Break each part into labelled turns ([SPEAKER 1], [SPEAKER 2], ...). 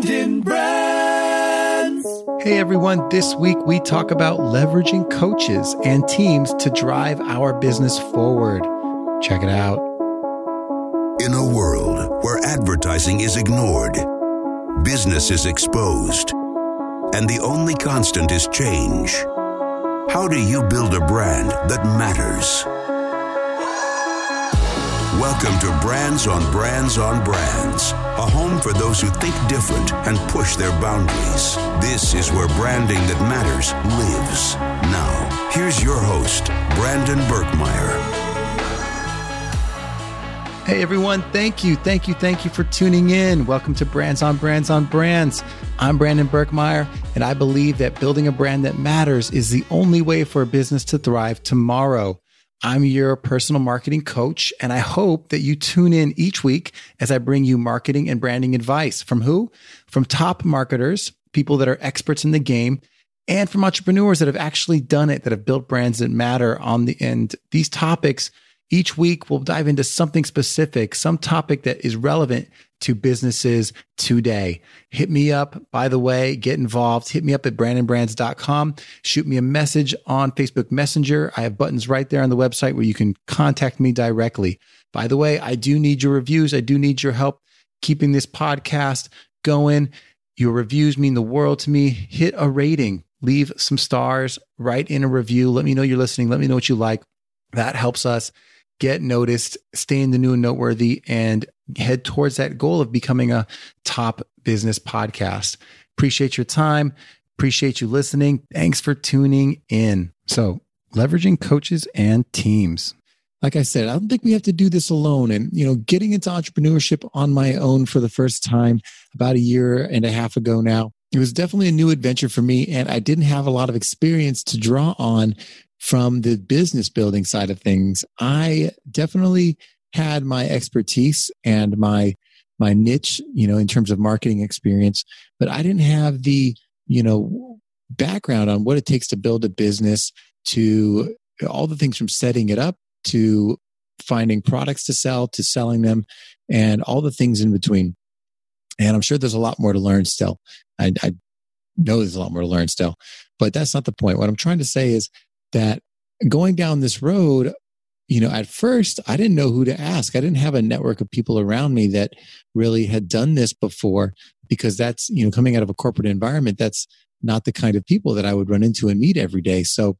[SPEAKER 1] Brandon Brands.
[SPEAKER 2] Hey everyone, this week we talk about leveraging coaches and teams to drive our business forward. Check it out.
[SPEAKER 3] In a world where advertising is ignored, business is exposed, and the only constant is change, how do you build a brand that matters? Welcome to Brands on Brands on Brands, a home for those who think different and push their boundaries. This is where branding that matters lives. Now, here's your host, Brandon Birkmeyer.
[SPEAKER 2] Hey everyone, thank you, thank you, thank you for tuning in. Welcome to Brands on Brands on Brands. I'm Brandon Birkmeyer, and I believe that building a brand that matters is the only way for a business to thrive tomorrow. I'm your personal marketing coach, and I hope that you tune in each week as I bring you marketing and branding advice from who? From top marketers, people that are experts in the game, and from entrepreneurs that have actually done it, that have built brands that matter on the end. These topics each week, we'll dive into something specific, some topic that is relevant to businesses today. Hit me up, by the way, get involved. Hit me up at brandonbrands.com. Shoot me a message on Facebook Messenger. I have buttons right there on the website where you can contact me directly. By the way, I do need your reviews. I do need your help keeping this podcast going. Your reviews mean the world to me. Hit a rating, leave some stars, write in a review. Let me know you're listening. Let me know what you like. That helps us get noticed, stay in the new and noteworthy, and head towards that goal of becoming a top business podcast. Appreciate your time. Appreciate you listening. Thanks for tuning in. So, leveraging coaches and teams. Like I said, I don't think we have to do this alone. And, you know, getting into entrepreneurship on my own for the first time about a year and a half ago now, it was definitely a new adventure for me. And I didn't have a lot of experience to draw on from the business building side of things, I definitely had my expertise and my my niche, you know, in terms of marketing experience, but I didn't have the, you know, background on what it takes to build a business to all the things from setting it up to finding products to sell to selling them and all the things in between. And I'm sure there's a lot more to learn still. I, I know there's a lot more to learn still, but that's not the point. What I'm trying to say is that going down this road, you know, at first I didn't know who to ask. I didn't have a network of people around me that really had done this before because that's, you know, coming out of a corporate environment, that's not the kind of people that I would run into and meet every day. So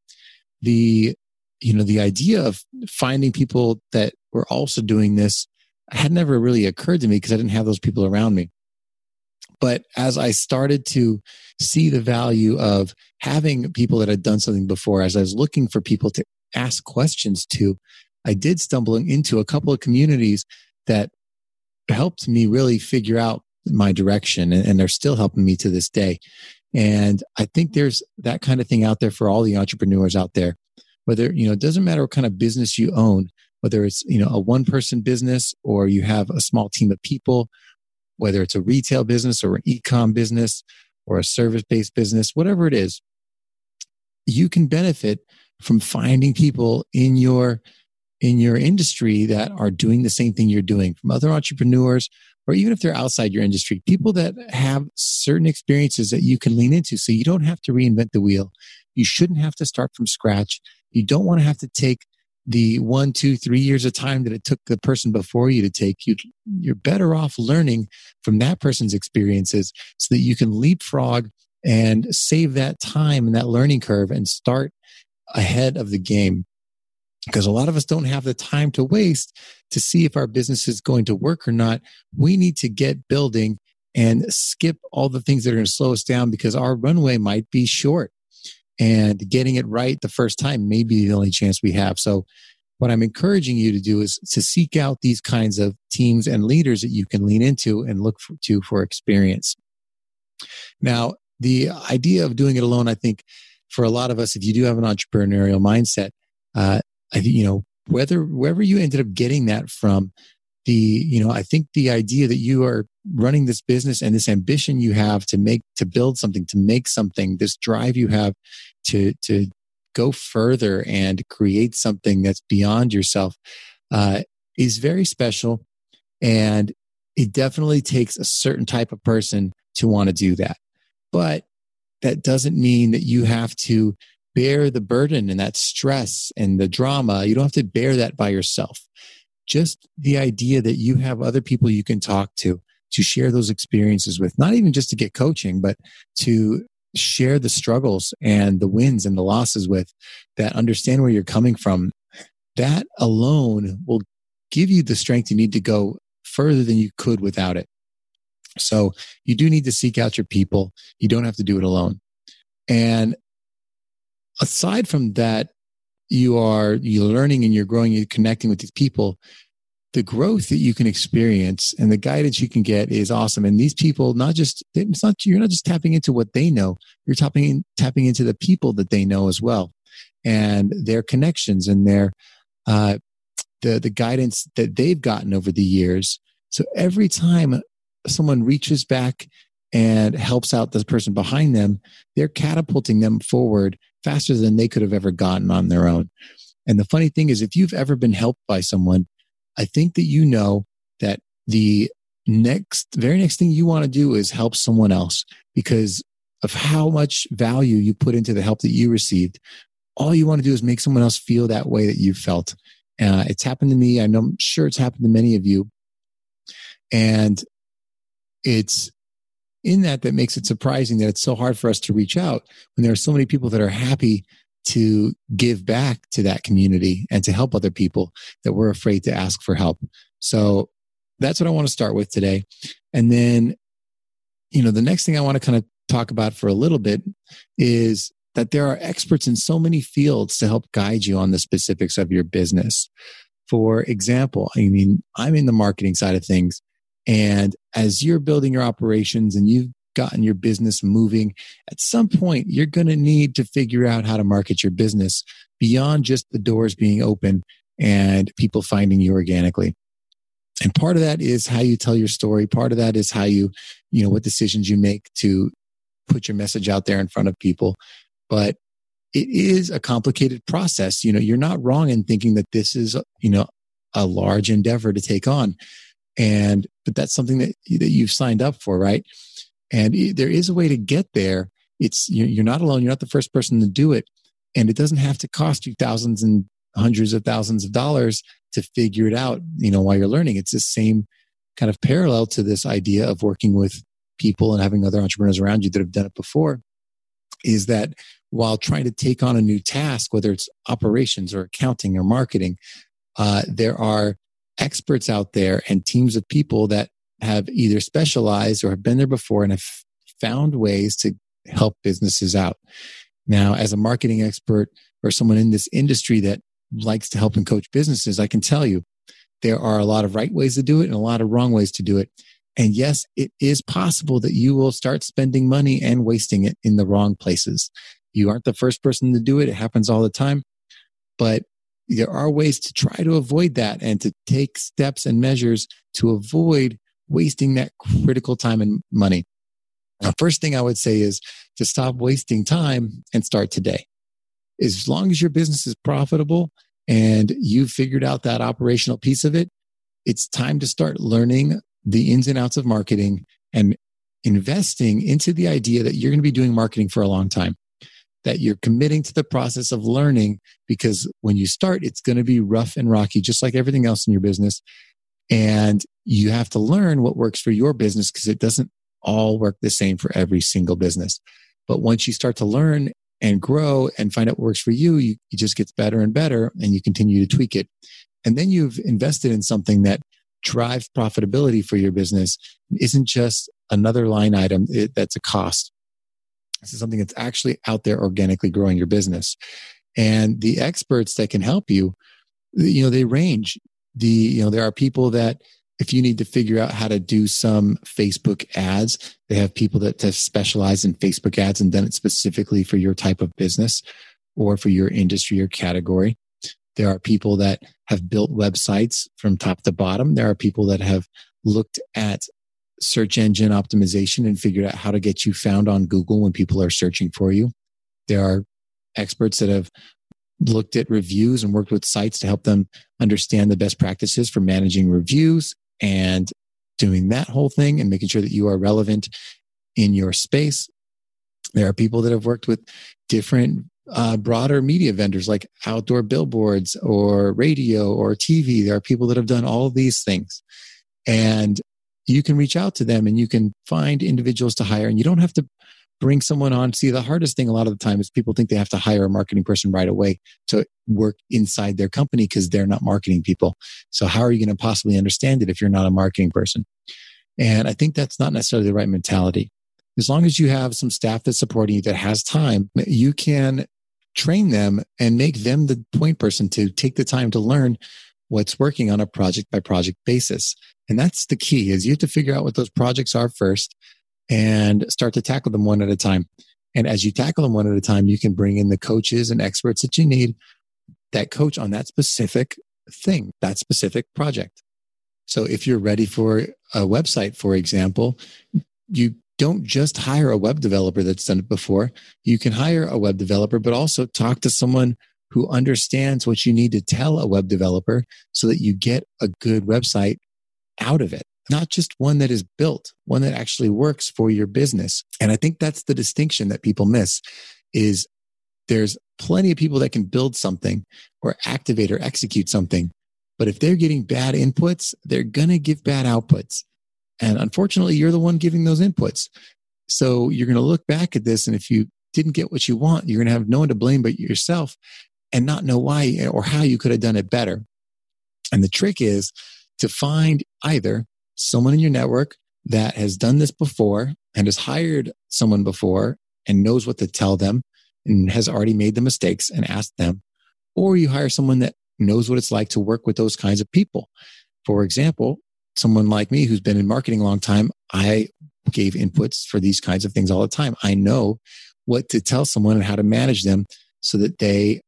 [SPEAKER 2] the, you know, the idea of finding people that were also doing this had never really occurred to me because I didn't have those people around me. But as I started to see the value of having people that had done something before, as I was looking for people to ask questions to, I did stumble into a couple of communities that helped me really figure out my direction and, they're still helping me to this day. And I think there's that kind of thing out there for all the entrepreneurs out there. Whether, you know, it doesn't matter what kind of business you own, whether it's, you know, a one person business or you have a small team of people whether it's a retail business or an e-com business or a service-based business, whatever it is, you can benefit from finding people in your in your industry that are doing the same thing you're doing from other entrepreneurs or even if they're outside your industry people that have certain experiences that you can lean into. So you don't have to reinvent the wheel. You shouldn't have to start from scratch. You don't want to have to take the one, two, three years of time that it took the person before you to take, you, you're better off learning from that person's experiences so that you can leapfrog and save that time and that learning curve and start ahead of the game. Because a lot of us don't have the time to waste to see if our business is going to work or not. We need to get building and skip all the things that are going to slow us down because our runway might be short and getting it right the first time may be the only chance we have. So what I'm encouraging you to do is to seek out these kinds of teams and leaders that you can lean into and look for, to for experience. Now, the idea of doing it alone, I think for a lot of us, if you do have an entrepreneurial mindset, uh, I think, you know, whether, wherever you ended up getting that from, the, you know, I think the idea that you are running this business and this ambition you have to make, to build something, to make something, this drive you have to, to go further and create something that's beyond yourself uh, is very special. And it definitely takes a certain type of person to want to do that. But that doesn't mean that you have to bear the burden and that stress and the drama. You don't have to bear that by yourself. Just the idea that you have other people you can talk to, to share those experiences with, not even just to get coaching, but to share the struggles and the wins and the losses with that understand where you're coming from. That alone will give you the strength you need to go further than you could without it. So you do need to seek out your people. You don't have to do it alone. And aside from that, you are you're learning and you're growing, you're connecting with these people. The growth that you can experience and the guidance you can get is awesome. And these people, not just it's not you're not just tapping into what they know, you're tapping in, tapping into the people that they know as well, and their connections and their uh, the the guidance that they've gotten over the years. So every time someone reaches back and helps out the person behind them, they're catapulting them forward faster than they could have ever gotten on their own. And the funny thing is, if you've ever been helped by someone, I think that you know that the next, very next thing you want to do is help someone else because of how much value you put into the help that you received. All you want to do is make someone else feel that way that you felt. Uh, it's happened to me. I know, I'm sure it's happened to many of you. And it's in that that makes it surprising that it's so hard for us to reach out when there are so many people that are happy to give back to that community and to help other people that we're afraid to ask for help. So that's what I want to start with today. And then, you know, the next thing I want to kind of talk about for a little bit is that there are experts in so many fields to help guide you on the specifics of your business. For example, I mean, I'm in the marketing side of things. And as you're building your operations and you've gotten your business moving, at some point you're going to need to figure out how to market your business beyond just the doors being open and people finding you organically. And part of that is how you tell your story. Part of that is how you, you know, what decisions you make to put your message out there in front of people. But it is a complicated process. You know, you're not wrong in thinking that this is, you know, a large endeavor to take on and but that's something that that you've signed up for right and there is a way to get there. It's you're not alone. You're not the first person to do it. And it doesn't have to cost you thousands and hundreds of thousands of dollars to figure it out you know while you're learning. It's the same kind of parallel to this idea of working with people and having other entrepreneurs around you that have done it before is that while trying to take on a new task whether it's operations or accounting or marketing uh, there are experts out there and teams of people that have either specialized or have been there before and have found ways to help businesses out. Now, as a marketing expert or someone in this industry that likes to help and coach businesses, I can tell you there are a lot of right ways to do it and a lot of wrong ways to do it. And yes, it is possible that you will start spending money and wasting it in the wrong places. You aren't the first person to do it. It happens all the time. But there are ways to try to avoid that and to take steps and measures to avoid wasting that critical time and money. The first thing I would say is to stop wasting time and start today. As long as your business is profitable and you've figured out that operational piece of it, it's time to start learning the ins and outs of marketing and investing into the idea that you're going to be doing marketing for a long time that you're committing to the process of learning because when you start, it's going to be rough and rocky, just like everything else in your business. And you have to learn what works for your business because it doesn't all work the same for every single business. But once you start to learn and grow and find out what works for you, you, it just gets better and better and you continue to tweak it. And then you've invested in something that drives profitability for your business isn't just another line item it, that's a cost this is something that's actually out there organically growing your business. And the experts that can help you, you know, they range. The, you know, there are people that if you need to figure out how to do some Facebook ads, they have people that have specialized in Facebook ads and done it specifically for your type of business or for your industry or category. There are people that have built websites from top to bottom. There are people that have looked at search engine optimization and figured out how to get you found on Google when people are searching for you. There are experts that have looked at reviews and worked with sites to help them understand the best practices for managing reviews and doing that whole thing and making sure that you are relevant in your space. There are people that have worked with different uh, broader media vendors like outdoor billboards or radio or TV. There are people that have done all these things. And you can reach out to them and you can find individuals to hire. And you don't have to bring someone on. See, the hardest thing a lot of the time is people think they have to hire a marketing person right away to work inside their company because they're not marketing people. So how are you going to possibly understand it if you're not a marketing person? And I think that's not necessarily the right mentality. As long as you have some staff that's supporting you that has time, you can train them and make them the point person to take the time to learn what's working on a project by project basis. And that's the key is you have to figure out what those projects are first and start to tackle them one at a time. And as you tackle them one at a time, you can bring in the coaches and experts that you need that coach on that specific thing, that specific project. So if you're ready for a website, for example, you don't just hire a web developer that's done it before. You can hire a web developer, but also talk to someone who understands what you need to tell a web developer so that you get a good website out of it. Not just one that is built, one that actually works for your business. And I think that's the distinction that people miss is there's plenty of people that can build something or activate or execute something. But if they're getting bad inputs, they're going to give bad outputs. And unfortunately, you're the one giving those inputs. So you're going to look back at this. And if you didn't get what you want, you're going to have no one to blame but yourself and not know why or how you could have done it better. And the trick is to find either someone in your network that has done this before and has hired someone before and knows what to tell them and has already made the mistakes and asked them, or you hire someone that knows what it's like to work with those kinds of people. For example, someone like me who's been in marketing a long time, I gave inputs for these kinds of things all the time. I know what to tell someone and how to manage them so that they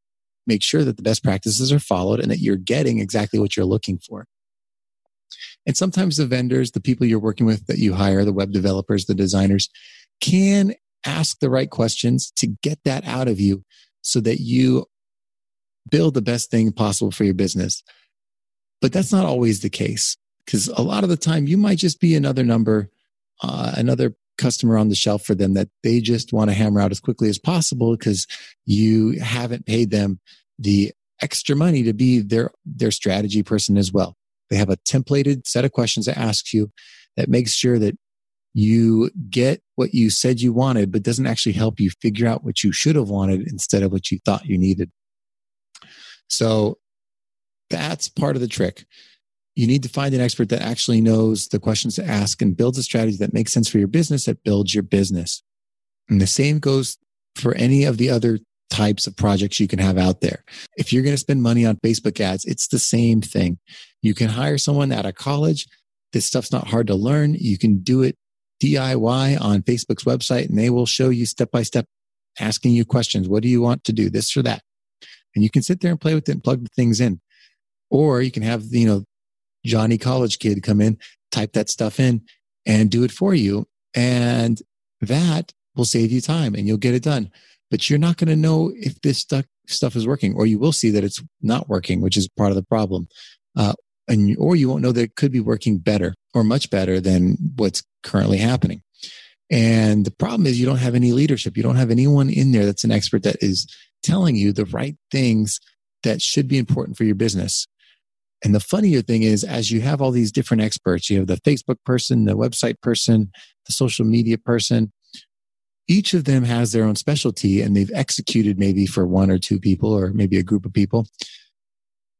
[SPEAKER 2] make sure that the best practices are followed and that you're getting exactly what you're looking for. And sometimes the vendors, the people you're working with that you hire, the web developers, the designers can ask the right questions to get that out of you so that you build the best thing possible for your business. But that's not always the case because a lot of the time you might just be another number, uh, another customer on the shelf for them that they just want to hammer out as quickly as possible because you haven't paid them the extra money to be their their strategy person as well. They have a templated set of questions that asks you that makes sure that you get what you said you wanted, but doesn't actually help you figure out what you should have wanted instead of what you thought you needed. So that's part of the trick you need to find an expert that actually knows the questions to ask and builds a strategy that makes sense for your business that builds your business. And the same goes for any of the other types of projects you can have out there. If you're going to spend money on Facebook ads, it's the same thing. You can hire someone out of college. This stuff's not hard to learn. You can do it DIY on Facebook's website and they will show you step by step asking you questions. What do you want to do? This or that? And you can sit there and play with it and plug the things in. Or you can have, you know, Johnny college kid come in, type that stuff in and do it for you. And that will save you time and you'll get it done. But you're not going to know if this stuff, stuff is working, or you will see that it's not working, which is part of the problem. Uh, and, or you won't know that it could be working better or much better than what's currently happening. And the problem is you don't have any leadership. You don't have anyone in there that's an expert that is telling you the right things that should be important for your business. And the funnier thing is, as you have all these different experts, you have the Facebook person, the website person, the social media person, each of them has their own specialty and they've executed maybe for one or two people or maybe a group of people.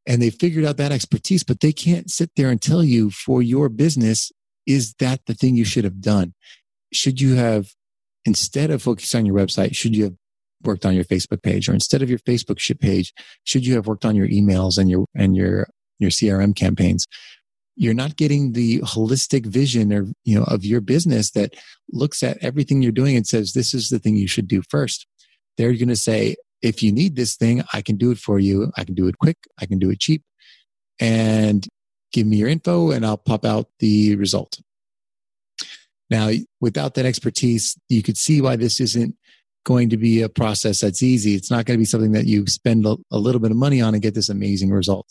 [SPEAKER 2] And they figured out that expertise, but they can't sit there and tell you for your business, is that the thing you should have done? Should you have, instead of focusing on your website, should you have worked on your Facebook page or instead of your Facebook page, should you have worked on your emails and your, and your your CRM campaigns, you're not getting the holistic vision of, you know, of your business that looks at everything you're doing and says, this is the thing you should do first. They're going to say, if you need this thing, I can do it for you. I can do it quick. I can do it cheap and give me your info and I'll pop out the result. Now, without that expertise, you could see why this isn't going to be a process that's easy. It's not going to be something that you spend a little bit of money on and get this amazing result.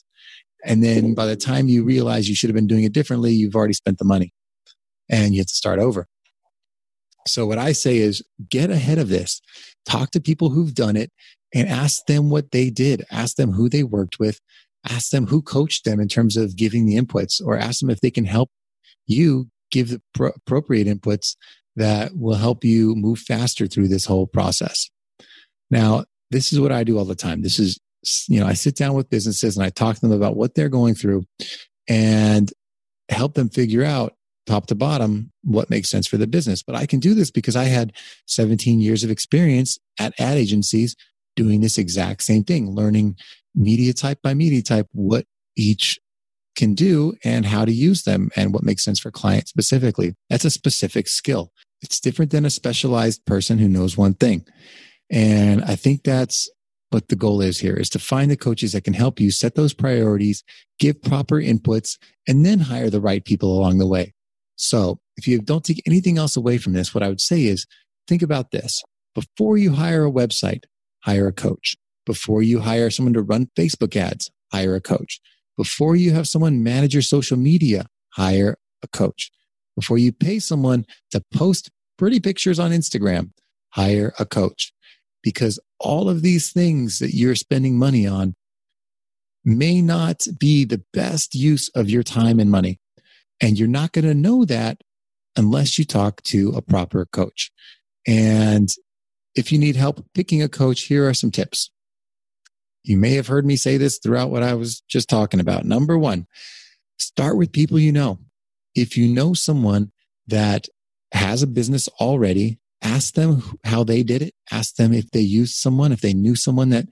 [SPEAKER 2] And then by the time you realize you should have been doing it differently, you've already spent the money and you have to start over. So, what I say is get ahead of this, talk to people who've done it and ask them what they did, ask them who they worked with, ask them who coached them in terms of giving the inputs, or ask them if they can help you give the pro- appropriate inputs that will help you move faster through this whole process. Now, this is what I do all the time. This is, you know, I sit down with businesses and I talk to them about what they're going through and help them figure out top to bottom what makes sense for the business. But I can do this because I had 17 years of experience at ad agencies doing this exact same thing, learning media type by media type, what each can do and how to use them and what makes sense for clients specifically. That's a specific skill. It's different than a specialized person who knows one thing. And I think that's what the goal is here is to find the coaches that can help you set those priorities, give proper inputs, and then hire the right people along the way. So if you don't take anything else away from this, what I would say is think about this. Before you hire a website, hire a coach. Before you hire someone to run Facebook ads, hire a coach. Before you have someone manage your social media, hire a coach. Before you pay someone to post pretty pictures on Instagram, hire a coach. Because all of these things that you're spending money on may not be the best use of your time and money. And you're not going to know that unless you talk to a proper coach. And if you need help picking a coach, here are some tips. You may have heard me say this throughout what I was just talking about. Number one, start with people you know. If you know someone that has a business already, ask them how they did it. Ask them if they used someone, if they knew someone that,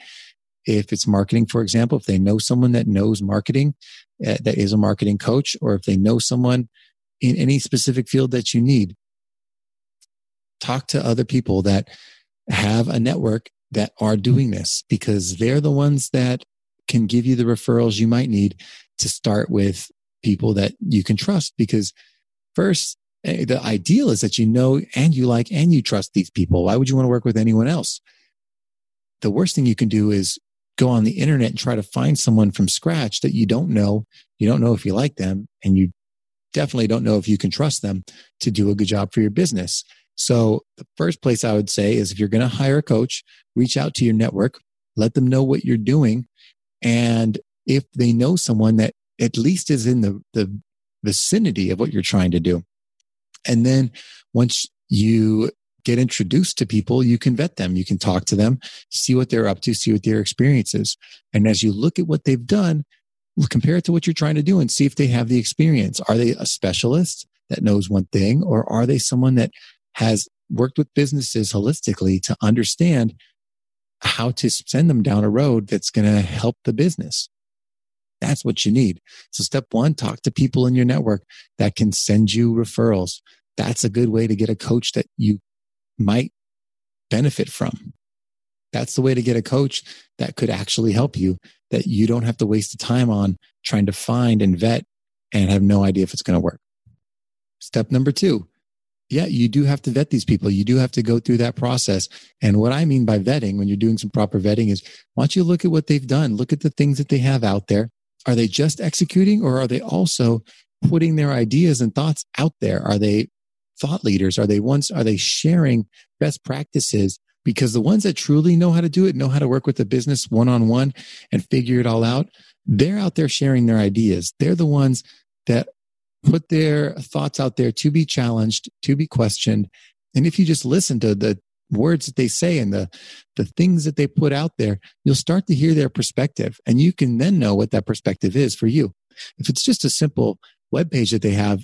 [SPEAKER 2] if it's marketing, for example, if they know someone that knows marketing, uh, that is a marketing coach, or if they know someone in any specific field that you need, talk to other people that have a network that are doing this because they're the ones that can give you the referrals you might need to start with people that you can trust. Because first, Eh, the ideal is that you know and you like and you trust these people. Why would you want to work with anyone else? The worst thing you can do is go on the internet and try to find someone from scratch that you don't know. You don't know if you like them and you definitely don't know if you can trust them to do a good job for your business. So the first place I would say is if you're going to hire a coach, reach out to your network, let them know what you're doing. And if they know someone that at least is in the, the vicinity of what you're trying to do. And then once you get introduced to people, you can vet them. You can talk to them, see what they're up to, see what their experience is. And as you look at what they've done, compare it to what you're trying to do and see if they have the experience. Are they a specialist that knows one thing or are they someone that has worked with businesses holistically to understand how to send them down a road that's going to help the business. That's what you need. So step one, talk to people in your network that can send you referrals. That's a good way to get a coach that you might benefit from. That's the way to get a coach that could actually help you that you don't have to waste the time on trying to find and vet and have no idea if it's going to work. Step number two, yeah, you do have to vet these people. You do have to go through that process. And what I mean by vetting, when you're doing some proper vetting, is why don't you look at what they've done? Look at the things that they have out there. Are they just executing or are they also putting their ideas and thoughts out there? Are they thought leaders? Are they ones, are they sharing best practices? Because the ones that truly know how to do it, know how to work with the business one on one and figure it all out, they're out there sharing their ideas. They're the ones that put their thoughts out there to be challenged, to be questioned. And if you just listen to the words that they say and the, the things that they put out there, you'll start to hear their perspective and you can then know what that perspective is for you. If it's just a simple web page that they have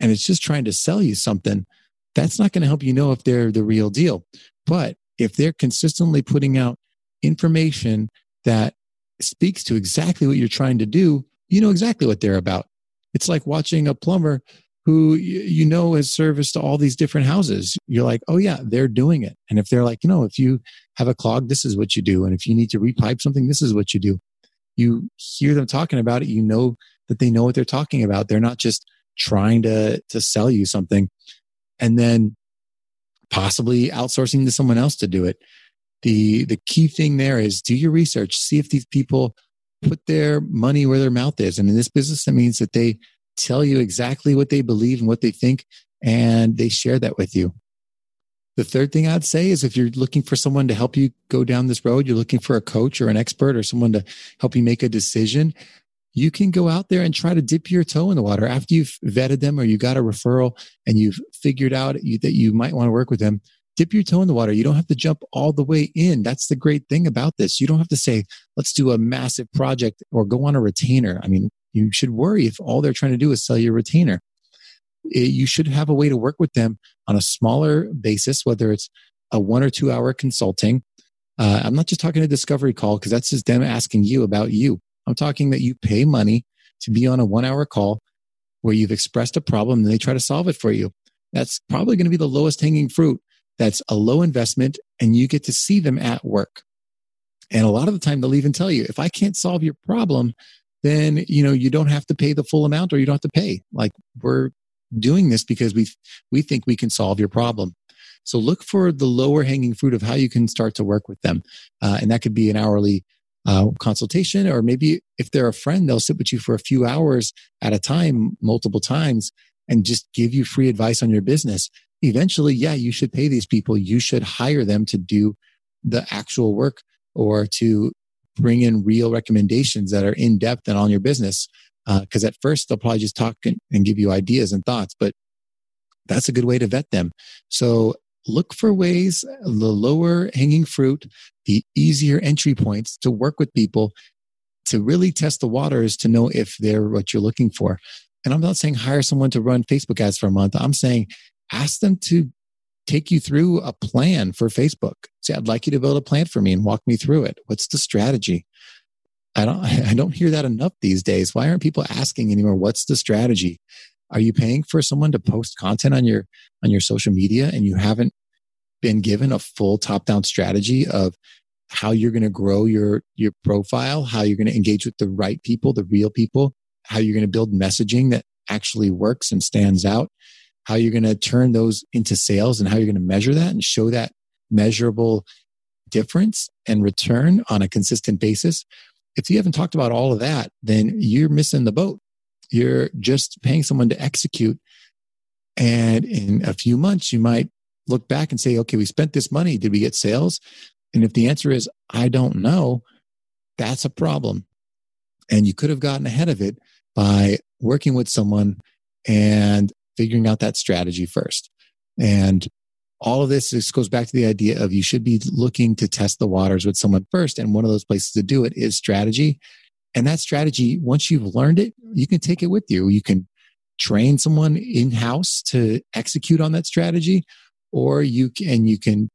[SPEAKER 2] and it's just trying to sell you something, that's not going to help you know if they're the real deal. But if they're consistently putting out information that speaks to exactly what you're trying to do, you know exactly what they're about. It's like watching a plumber who you know has serviced to all these different houses. You're like, oh yeah, they're doing it. And if they're like, you know, if you have a clog, this is what you do. And if you need to repipe something, this is what you do. You hear them talking about it. You know that they know what they're talking about. They're not just trying to, to sell you something and then possibly outsourcing to someone else to do it. The, the key thing there is do your research, see if these people put their money where their mouth is. And in this business, that means that they tell you exactly what they believe and what they think, and they share that with you. The third thing I'd say is if you're looking for someone to help you go down this road, you're looking for a coach or an expert or someone to help you make a decision, you can go out there and try to dip your toe in the water after you've vetted them or you got a referral and you've figured out that you might want to work with them. Dip your toe in the water. You don't have to jump all the way in. That's the great thing about this. You don't have to say, let's do a massive project or go on a retainer. I mean, you should worry if all they're trying to do is sell your retainer. It, you should have a way to work with them on a smaller basis, whether it's a one or two hour consulting. Uh, I'm not just talking a discovery call because that's just them asking you about you. I'm talking that you pay money to be on a one hour call where you've expressed a problem and they try to solve it for you. That's probably going to be the lowest hanging fruit. That's a low investment and you get to see them at work. And a lot of the time they'll even tell you, if I can't solve your problem, then, you know, you don't have to pay the full amount or you don't have to pay. Like we're doing this because we, we think we can solve your problem. So look for the lower hanging fruit of how you can start to work with them. Uh, and that could be an hourly uh, consultation, or maybe if they're a friend, they'll sit with you for a few hours at a time, multiple times, and just give you free advice on your business. Eventually, yeah, you should pay these people. You should hire them to do the actual work or to bring in real recommendations that are in depth and on your business. Because uh, at first, they'll probably just talk and, and give you ideas and thoughts, but that's a good way to vet them. So look for ways, the lower hanging fruit, the easier entry points to work with people to really test the waters to know if they're what you're looking for. And I'm not saying hire someone to run Facebook ads for a month. I'm saying ask them to take you through a plan for Facebook. Say, I'd like you to build a plan for me and walk me through it. What's the strategy? I don't, I don't hear that enough these days. Why aren't people asking anymore? What's the strategy? Are you paying for someone to post content on your, on your social media and you haven't been given a full top down strategy of how you're going to grow your, your profile, how you're going to engage with the right people, the real people, how you're going to build messaging that actually works and stands out, how you're going to turn those into sales and how you're going to measure that and show that measurable difference and return on a consistent basis. If you haven't talked about all of that, then you're missing the boat. You're just paying someone to execute. And in a few months, you might look back and say, okay, we spent this money. Did we get sales? And if the answer is, I don't know, that's a problem. And you could have gotten ahead of it by working with someone and figuring out that strategy first. And all of this, this goes back to the idea of you should be looking to test the waters with someone first. And one of those places to do it is strategy. And that strategy, once you've learned it, you can take it with you. You can train someone in house to execute on that strategy, or you can you can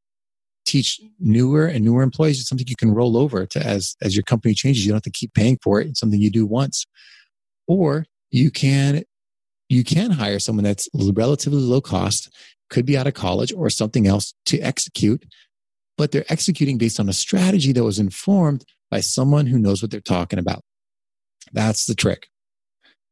[SPEAKER 2] teach newer and newer employees it's something you can roll over to as as your company changes you don't have to keep paying for it it's something you do once or you can you can hire someone that's relatively low cost could be out of college or something else to execute but they're executing based on a strategy that was informed by someone who knows what they're talking about that's the trick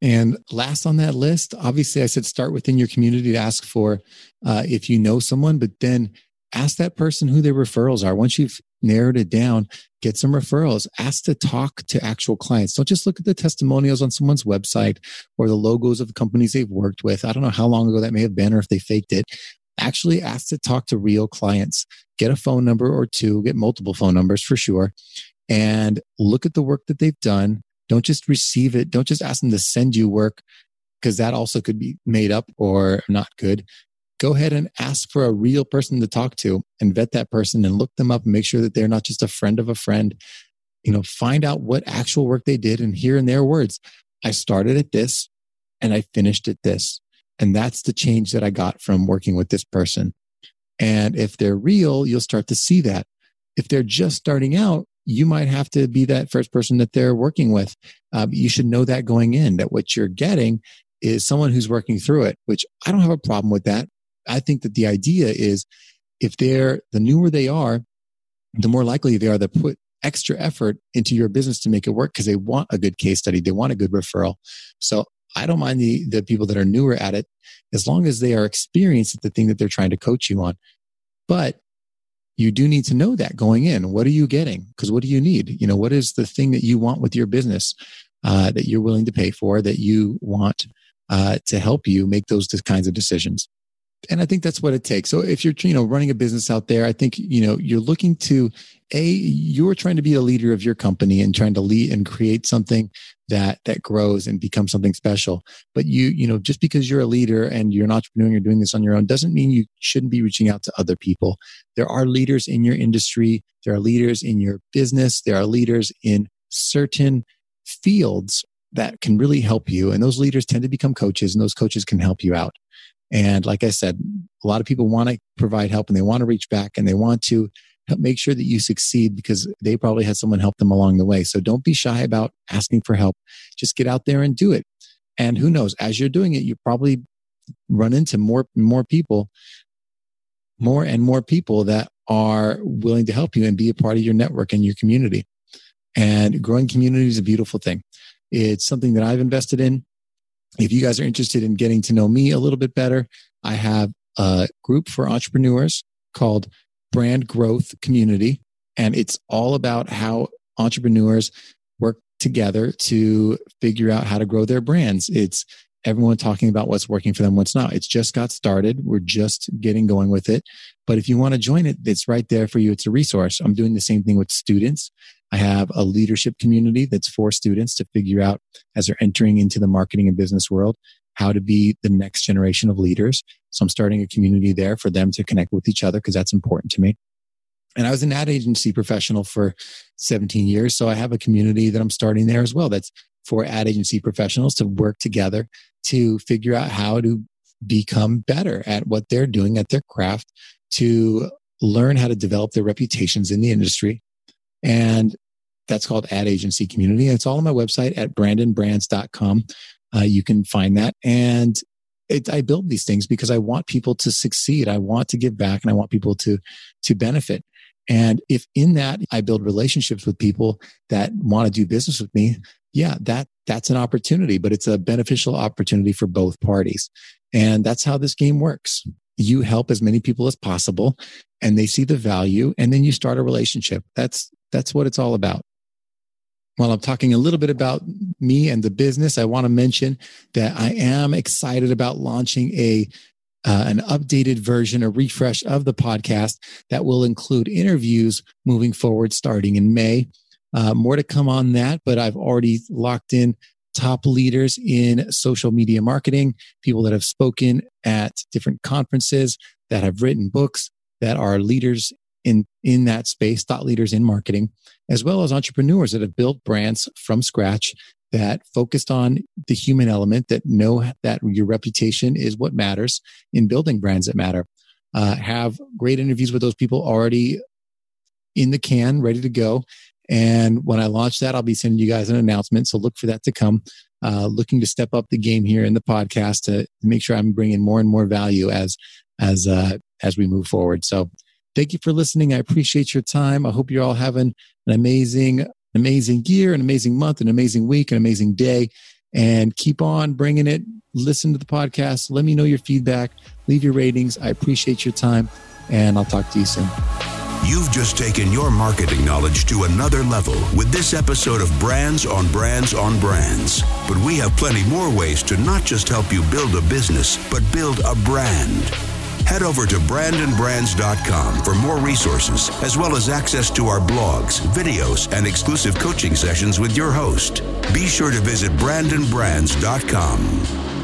[SPEAKER 2] and last on that list, obviously, I said start within your community to ask for uh, if you know someone, but then ask that person who their referrals are. Once you've narrowed it down, get some referrals. Ask to talk to actual clients. Don't just look at the testimonials on someone's website or the logos of the companies they've worked with. I don't know how long ago that may have been or if they faked it. Actually, ask to talk to real clients. Get a phone number or two, get multiple phone numbers for sure, and look at the work that they've done don't just receive it. Don't just ask them to send you work because that also could be made up or not good. Go ahead and ask for a real person to talk to and vet that person and look them up and make sure that they're not just a friend of a friend. You know, find out what actual work they did and hear in their words, I started at this and I finished at this. And that's the change that I got from working with this person. And if they're real, you'll start to see that. If they're just starting out, you might have to be that first person that they're working with. Um, you should know that going in, that what you're getting is someone who's working through it, which I don't have a problem with that. I think that the idea is if they're the newer they are, the more likely they are to put extra effort into your business to make it work because they want a good case study. They want a good referral. So I don't mind the, the people that are newer at it as long as they are experienced at the thing that they're trying to coach you on. But you do need to know that going in. What are you getting? Because what do you need? You know, what is the thing that you want with your business uh, that you're willing to pay for that you want uh, to help you make those kinds of decisions? And I think that's what it takes. So if you're, you know, running a business out there, I think, you know, you're looking to a, you're trying to be a leader of your company and trying to lead and create something that, that grows and becomes something special. But you, you know, just because you're a leader and you're an entrepreneur, and you're doing this on your own doesn't mean you shouldn't be reaching out to other people. There are leaders in your industry. There are leaders in your business. There are leaders in certain fields that can really help you. And those leaders tend to become coaches and those coaches can help you out. And like I said, a lot of people want to provide help and they want to reach back and they want to make sure that you succeed because they probably had someone help them along the way. So don't be shy about asking for help. Just get out there and do it. And who knows, as you're doing it, you probably run into more, more people, more and more people that are willing to help you and be a part of your network and your community. And growing community is a beautiful thing. It's something that I've invested in. If you guys are interested in getting to know me a little bit better, I have a group for entrepreneurs called Brand Growth Community. And it's all about how entrepreneurs work together to figure out how to grow their brands. It's everyone talking about what's working for them, what's not. It's just got started. We're just getting going with it. But if you want to join it, it's right there for you. It's a resource. I'm doing the same thing with students. I have a leadership community that's for students to figure out as they're entering into the marketing and business world how to be the next generation of leaders. So I'm starting a community there for them to connect with each other because that's important to me. And I was an ad agency professional for 17 years. So I have a community that I'm starting there as well. That's for ad agency professionals to work together to figure out how to become better at what they're doing at their craft, to learn how to develop their reputations in the industry, and that's called Ad Agency Community. It's all on my website at brandonbrands.com. Uh, you can find that. And it, I build these things because I want people to succeed. I want to give back and I want people to, to benefit. And if in that I build relationships with people that want to do business with me, yeah, that, that's an opportunity, but it's a beneficial opportunity for both parties. And that's how this game works. You help as many people as possible and they see the value and then you start a relationship. That's, that's what it's all about. While I'm talking a little bit about me and the business, I want to mention that I am excited about launching a uh, an updated version, a refresh of the podcast that will include interviews moving forward starting in May. Uh, more to come on that, but I've already locked in top leaders in social media marketing, people that have spoken at different conferences, that have written books, that are leaders in in that space, thought leaders in marketing, as well as entrepreneurs that have built brands from scratch that focused on the human element that know that your reputation is what matters in building brands that matter. Uh, have great interviews with those people already in the can, ready to go. And when I launch that, I'll be sending you guys an announcement. So look for that to come. Uh, looking to step up the game here in the podcast to, make sure I'm bringing more and more value as as uh, as we move forward. So Thank you for listening. I appreciate your time. I hope you're all having an amazing, amazing year, an amazing month, an amazing week, an amazing day. And keep on bringing it. Listen to the podcast. Let me know your feedback. Leave your ratings. I appreciate your time. And I'll talk to you soon.
[SPEAKER 3] You've just taken your marketing knowledge to another level with this episode of Brands on Brands on Brands. But we have plenty more ways to not just help you build a business, but build a brand. Head over to brandonbrands.com for more resources, as well as access to our blogs, videos, and exclusive coaching sessions with your host. Be sure to visit brandonbrands.com.